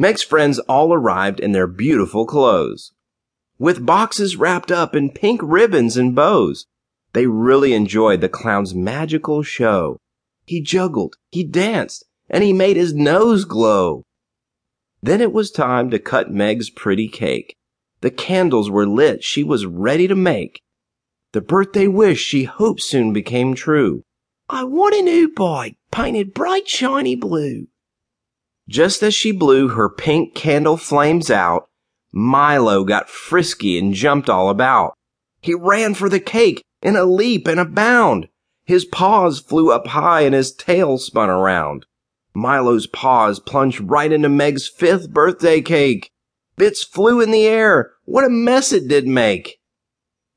Meg's friends all arrived in their beautiful clothes, with boxes wrapped up in pink ribbons and bows. They really enjoyed the clown's magical show. He juggled, he danced, and he made his nose glow. Then it was time to cut Meg's pretty cake. The candles were lit, she was ready to make. The birthday wish she hoped soon became true. I want a new bike, painted bright shiny blue. Just as she blew her pink candle flames out, Milo got frisky and jumped all about. He ran for the cake in a leap and a bound. His paws flew up high and his tail spun around. Milo's paws plunged right into Meg's fifth birthday cake. Bits flew in the air. What a mess it did make.